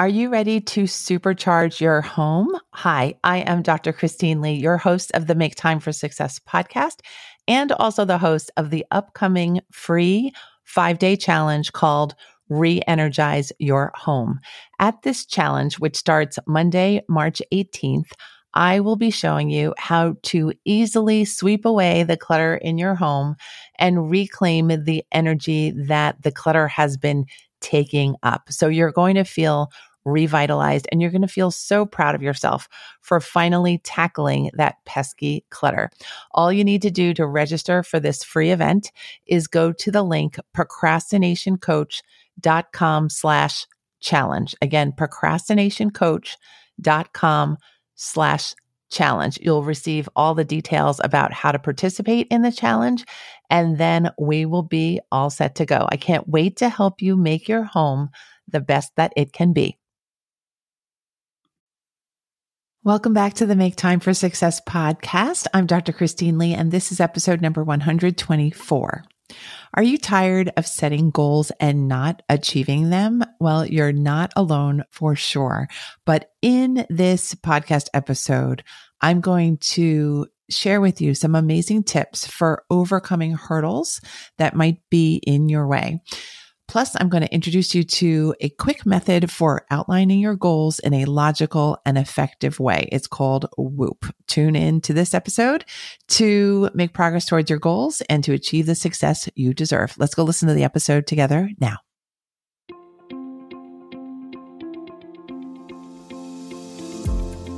Are you ready to supercharge your home? Hi, I am Dr. Christine Li, your host of the Make Time for Success podcast, and also the host of the upcoming free five day challenge called Re Energize Your Home. At this challenge, which starts Monday, March 18th, I will be showing you how to easily sweep away the clutter in your home and reclaim the energy that the clutter has been taking up. So you're going to feel revitalized, and you're going to feel so proud of yourself for finally tackling that pesky clutter. All you need to do to register for this free event is go to the link procrastinationcoach.com slash challenge. Again, procrastinationcoach.com slash challenge. You'll receive all the details about how to participate in the challenge, and then we will be all set to go. I can't wait to help you make your home the best that it can be. Welcome back to the Make Time for Success podcast. I'm Dr. Christine Li, and this is episode number 124. Are you tired of setting goals and not achieving them? Well, you're not alone for sure. But in this podcast episode, I'm going to share with you some amazing tips for overcoming hurdles that might be in your way. Plus, I'm going to introduce you to a quick method for outlining your goals in a logical and effective way. It's called WOOP. Tune in to this episode to make progress towards your goals and to achieve the success you deserve. Let's go listen to the episode together now.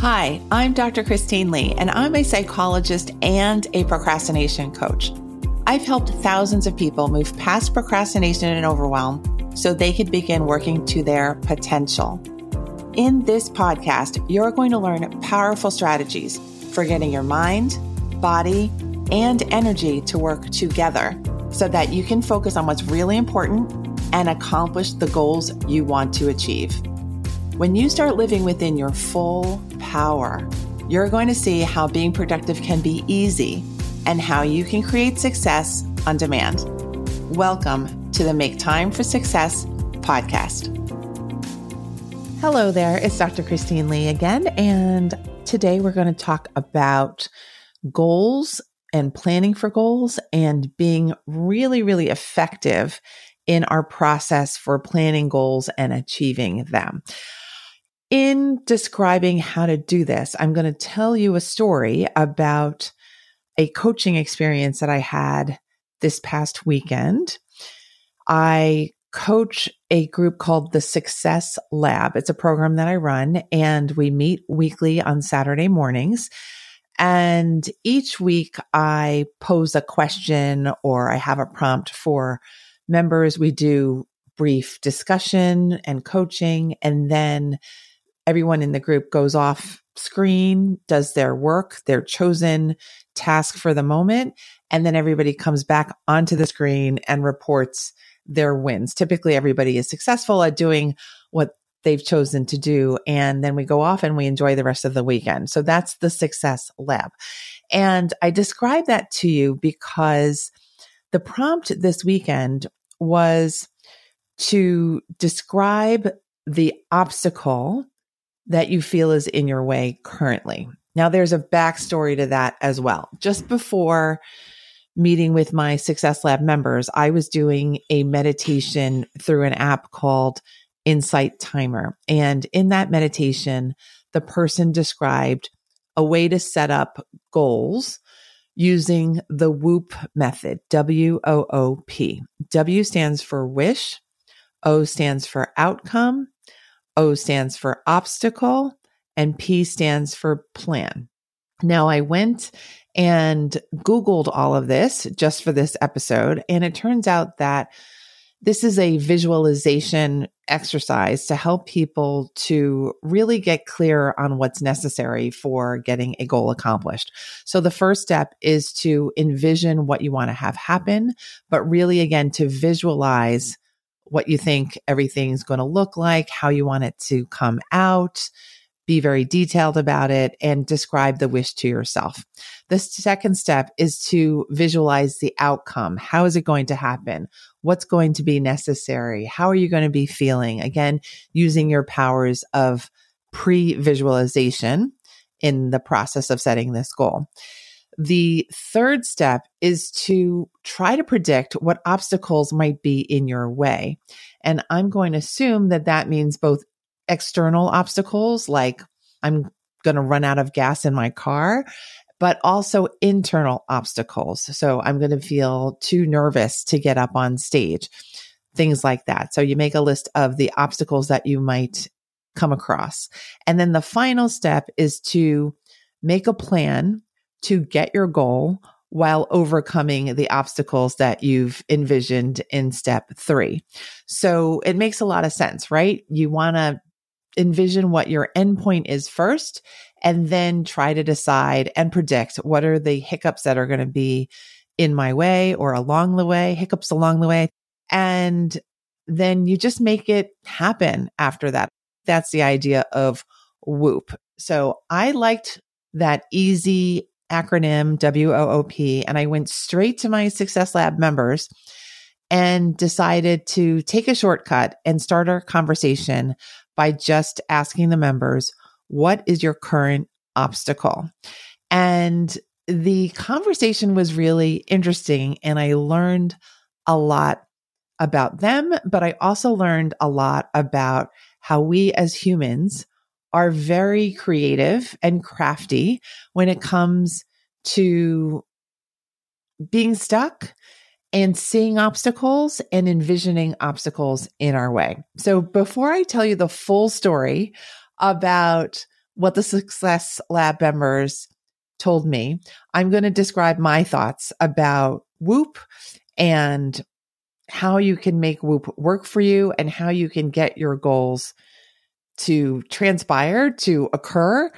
Hi, I'm Dr. Christine Li, and I'm a psychologist and a procrastination coach. I've helped thousands of people move past procrastination and overwhelm so they could begin working to their potential. In this podcast, you're going to learn powerful strategies for getting your mind, body, and energy to work together so that you can focus on what's really important and accomplish the goals you want to achieve. When you start living within your full power, you're going to see how being productive can be easy and how you can create success on demand. Welcome to the Make Time for Success podcast. Hello there, it's Dr. Christine Li again, and today we're going to talk about goals and planning for goals and being really, really effective in our process for planning goals and achieving them. In describing how to do this, I'm going to tell you a story about a coaching experience that I had this past weekend. I coach a group called the Success Lab. It's a program that I run and we meet weekly on Saturday mornings. And each week I pose a question or I have a prompt for members. We do brief discussion and coaching and then everyone in the group goes off screen, does their work, their chosen task for the moment, and then everybody comes back onto the screen and reports their wins. Typically, everybody is successful at doing what they've chosen to do. And then we go off and we enjoy the rest of the weekend. So that's the success lab. And I describe that to you because the prompt this weekend was to describe the obstacle that you feel is in your way currently. Now, there's a backstory to that as well. Just before meeting with my Success Lab members, I was doing a meditation through an app called Insight Timer. And in that meditation, the person described a way to set up goals using the WOOP method, W O O P. W stands for wish, O stands for outcome, O stands for obstacle, and P stands for plan. Now, I went and Googled all of this just for this episode, and it turns out that this is a visualization exercise to help people to really get clear on what's necessary for getting a goal accomplished. So the first step is to envision what you want to have happen, but really again to visualize what you think everything's going to look like, how you want it to come out, be very detailed about it and describe the wish to yourself. The second step is to visualize the outcome. How is it going to happen? What's going to be necessary? How are you going to be feeling? Again, using your powers of pre visualization in the process of setting this goal. The third step is to try to predict what obstacles might be in your way. And I'm going to assume that that means both external obstacles, like I'm going to run out of gas in my car, but also internal obstacles. So I'm going to feel too nervous to get up on stage, things like that. So you make a list of the obstacles that you might come across. And then the final step is to make a plan to get your goal while overcoming the obstacles that you've envisioned in step three. So it makes a lot of sense, right? You want to envision what your endpoint is first and then try to decide and predict what are the hiccups that are going to be in my way or along the way, hiccups along the way. And then you just make it happen after that. That's the idea of WOOP. So I liked that easy acronym W O O P and I went straight to my Success Lab members and decided to take a shortcut and start our conversation by just asking the members, what is your current obstacle? And the conversation was really interesting and I learned a lot about them, but I also learned a lot about how we as humans are very creative and crafty when it comes to being stuck and seeing obstacles and envisioning obstacles in our way. So before I tell you the full story about what the Success Lab members told me, I'm going to describe my thoughts about WOOP and how you can make WOOP work for you and how you can get your goals to transpire, to occur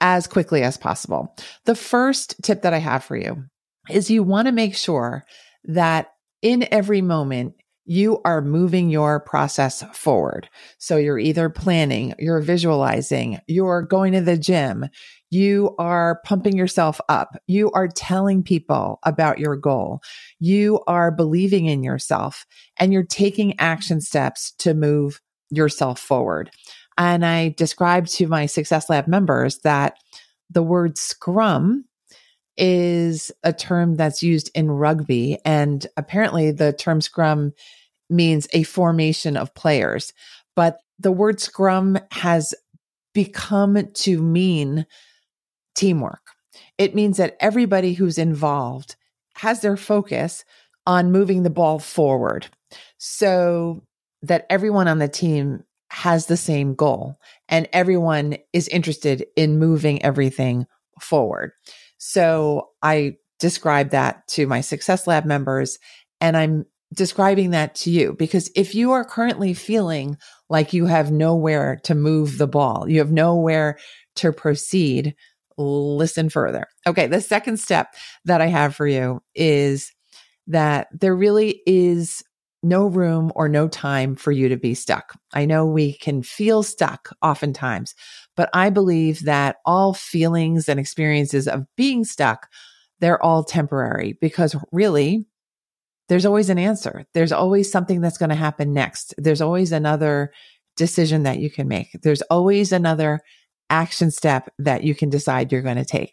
as quickly as possible. The first tip that I have for you is you want to make sure that in every moment, you are moving your process forward. So you're either planning, you're visualizing, you're going to the gym, you are pumping yourself up, you are telling people about your goal, you are believing in yourself, and you're taking action steps to move yourself forward. And I described to my Success Lab members that the word scrum is a term that's used in rugby. And apparently the term scrum means a formation of players. But the word scrum has become to mean teamwork. It means that everybody who's involved has their focus on moving the ball forward so that everyone on the team has the same goal and everyone is interested in moving everything forward. So I describe that to my Success Lab members and I'm describing that to you because if you are currently feeling like you have nowhere to move the ball, you have nowhere to proceed, listen further. Okay. The second step that I have for you is that there really is no room or no time for you to be stuck. I know we can feel stuck oftentimes, but I believe that all feelings and experiences of being stuck, they're all temporary because really there's always an answer. There's always something that's going to happen next. There's always another decision that you can make. There's always another action step that you can decide you're going to take.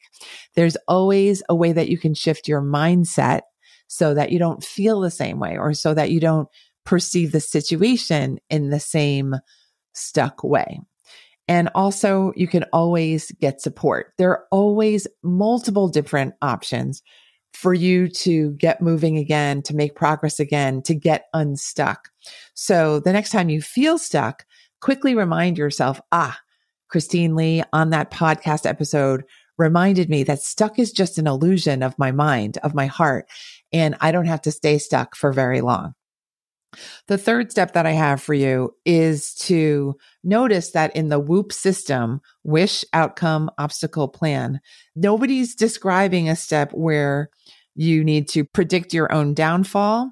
There's always a way that you can shift your mindset so that you don't feel the same way or so that you don't perceive the situation in the same stuck way. And also, you can always get support. There are always multiple different options for you to get moving again, to make progress again, to get unstuck. So the next time you feel stuck, quickly remind yourself, ah, Christine Li on that podcast episode reminded me that stuck is just an illusion of my mind, of my heart and I don't have to stay stuck for very long. The third step that I have for you is to notice that in the WOOP system, wish, outcome, obstacle, plan, nobody's describing a step where you need to predict your own downfall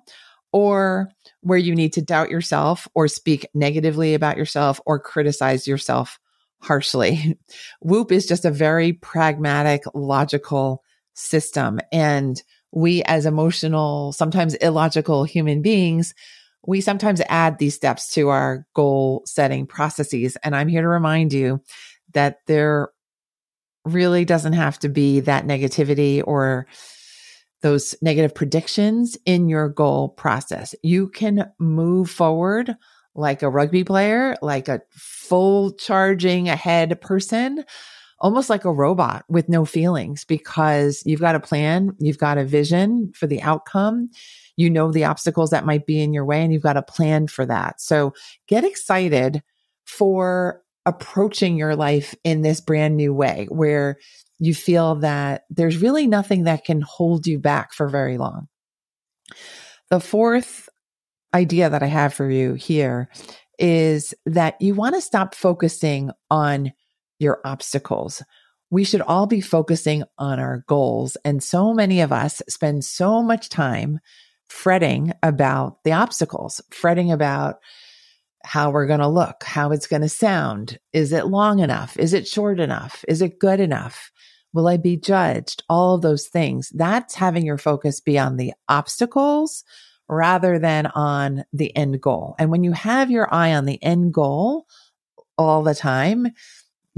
or where you need to doubt yourself or speak negatively about yourself or criticize yourself harshly. WOOP is just a very pragmatic, logical system. And we as emotional, sometimes illogical human beings, we sometimes add these steps to our goal setting processes. And I'm here to remind you that there really doesn't have to be that negativity or those negative predictions in your goal process. You can move forward like a rugby player, like a full charging ahead person, almost like a robot with no feelings because you've got a plan, you've got a vision for the outcome. You know the obstacles that might be in your way and you've got a plan for that. So get excited for approaching your life in this brand new way where you feel that there's really nothing that can hold you back for very long. The fourth idea that I have for you here is that you want to stop focusing on your obstacles. We should all be focusing on our goals. And so many of us spend so much time fretting about the obstacles, fretting about how we're going to look, how it's going to sound. Is it long enough? Is it short enough? Is it good enough? Will I be judged? All of those things. That's having your focus be on the obstacles rather than on the end goal. And when you have your eye on the end goal all the time,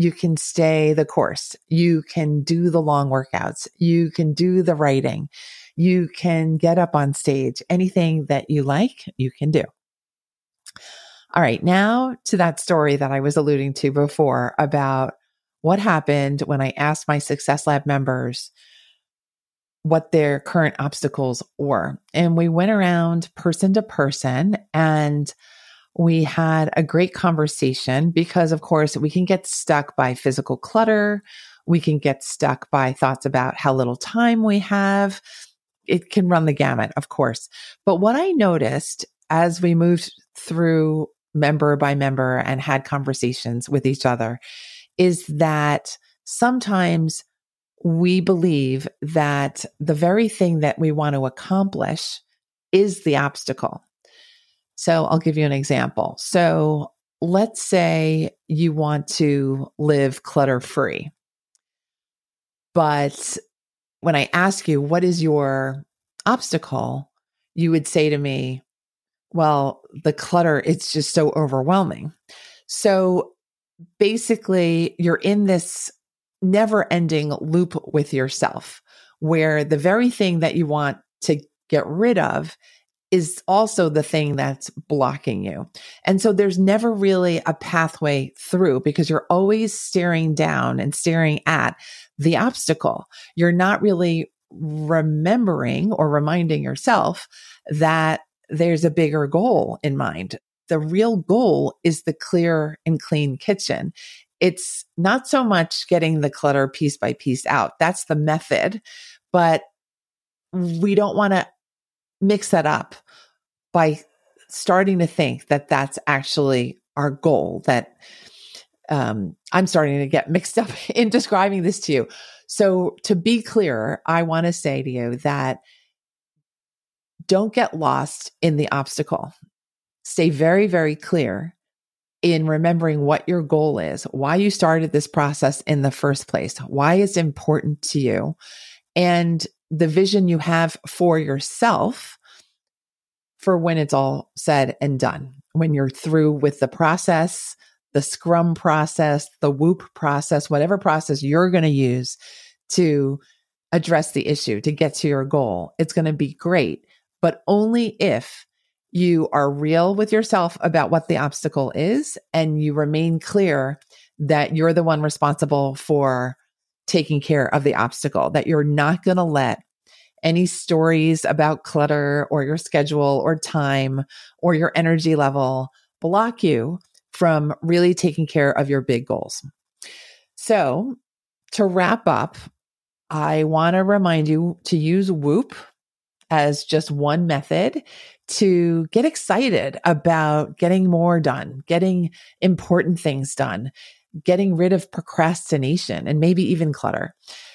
you can stay the course. You can do the long workouts. You can do the writing. You can get up on stage. Anything that you like, you can do. All right. Now to that story that I was alluding to before about what happened when I asked my Success Lab members what their current obstacles were. And we went around person to person and we had a great conversation because, of course, we can get stuck by physical clutter. We can get stuck by thoughts about how little time we have. It can run the gamut, of course. But what I noticed as we moved through member by member and had conversations with each other is that sometimes we believe that the very thing that we want to accomplish is the obstacle. So I'll give you an example. So let's say you want to live clutter free. But when I ask you, what is your obstacle? You would say to me, well, the clutter, it's just so overwhelming. So basically, you're in this never ending loop with yourself where the very thing that you want to get rid of is also the thing that's blocking you. And so there's never really a pathway through because you're always staring down and staring at the obstacle. You're not really remembering or reminding yourself that there's a bigger goal in mind. The real goal is the clear and clean kitchen. It's not so much getting the clutter piece by piece out. That's the method, but we don't want to mix that up by starting to think that that's actually our goal that um, I'm starting to get mixed up in describing this to you. So to be clear, I want to say to you that don't get lost in the obstacle. Stay very, very clear in remembering what your goal is, why you started this process in the first place, why it's important to you, and the vision you have for yourself for when it's all said and done. When you're through with the process, the scrum process, the WOOP process, whatever process you're going to use to address the issue, to get to your goal, it's going to be great but only if you are real with yourself about what the obstacle is and you remain clear that you're the one responsible for taking care of the obstacle, that you're not going to let any stories about clutter or your schedule or time or your energy level block you from really taking care of your big goals. So, to wrap up, I want to remind you to use WOOP as just one method to get excited about getting more done, getting important things done, getting rid of procrastination and maybe even clutter.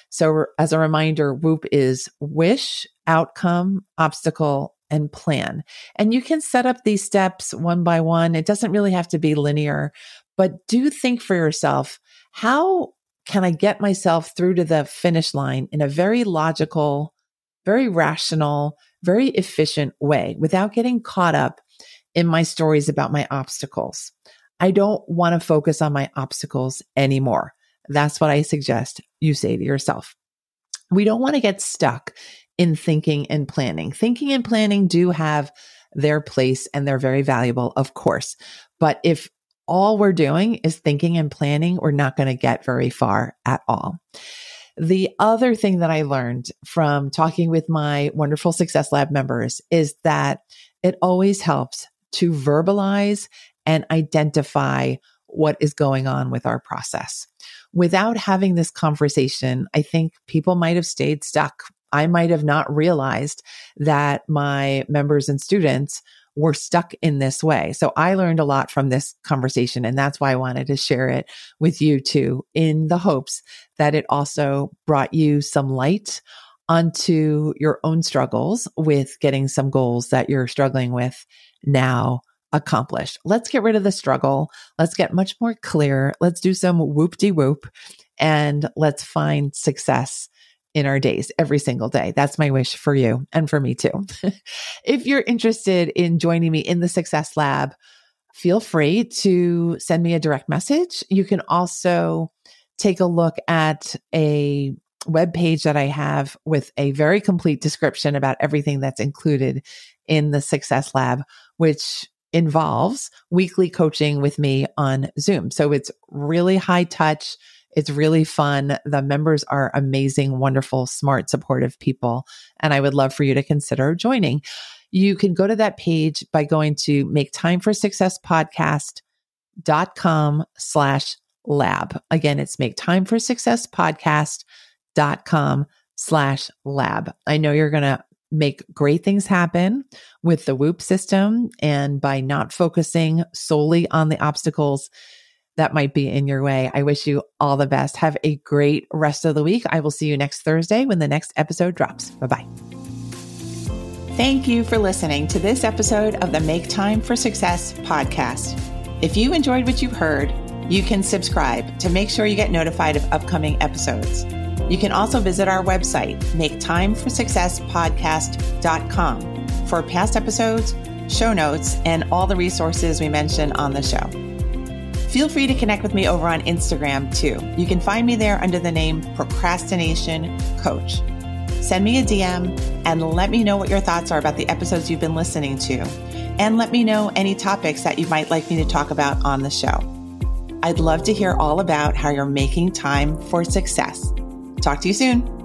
So as a reminder, WOOP is wish, outcome, obstacle, and plan. And you can set up these steps one by one. It doesn't really have to be linear, but do think for yourself, how can I get myself through to the finish line in a very logical, very rational, very efficient way without getting caught up in my stories about my obstacles? I don't want to focus on my obstacles anymore. That's what I suggest you say to yourself. We don't want to get stuck in thinking and planning. Thinking and planning do have their place and they're very valuable, of course. But if all we're doing is thinking and planning, we're not going to get very far at all. The other thing that I learned from talking with my wonderful Success Lab members is that it always helps to verbalize and identify what is going on with our process. Without having this conversation, I think people might have stayed stuck. I might have not realized that my members and students were stuck in this way. So I learned a lot from this conversation. And that's why I wanted to share it with you too, in the hopes that it also brought you some light onto your own struggles with getting some goals that you're struggling with now accomplished. Let's get rid of the struggle. Let's get much more clear. Let's do some whoop de whoop and let's find success in our days every single day. That's my wish for you and for me too. if you're interested in joining me in the Success Lab, feel free to send me a direct message. You can also take a look at a web page that I have with a very complete description about everything that's included in the Success Lab, which involves weekly coaching with me on Zoom. So it's really high touch. It's really fun. The members are amazing, wonderful, smart, supportive people. And I would love for you to consider joining. You can go to that page by going to make time for success podcast.com slash lab. Again, it's make time for success podcast.com slash lab. I know you're going to make great things happen with the WOOP system and by not focusing solely on the obstacles that might be in your way. I wish you all the best. Have a great rest of the week. I will see you next Thursday when the next episode drops. Bye bye. Thank you for listening to this episode of the Make Time for Success podcast. If you enjoyed what you've heard, you can subscribe to make sure you get notified of upcoming episodes. You can also visit our website, maketimeforsuccesspodcast.com, for past episodes, show notes, and all the resources we mention on the show. Feel free to connect with me over on Instagram too. You can find me there under the name Procrastination Coach. Send me a DM and let me know what your thoughts are about the episodes you've been listening to. And let me know any topics that you might like me to talk about on the show. I'd love to hear all about how you're making time for success. Talk to you soon.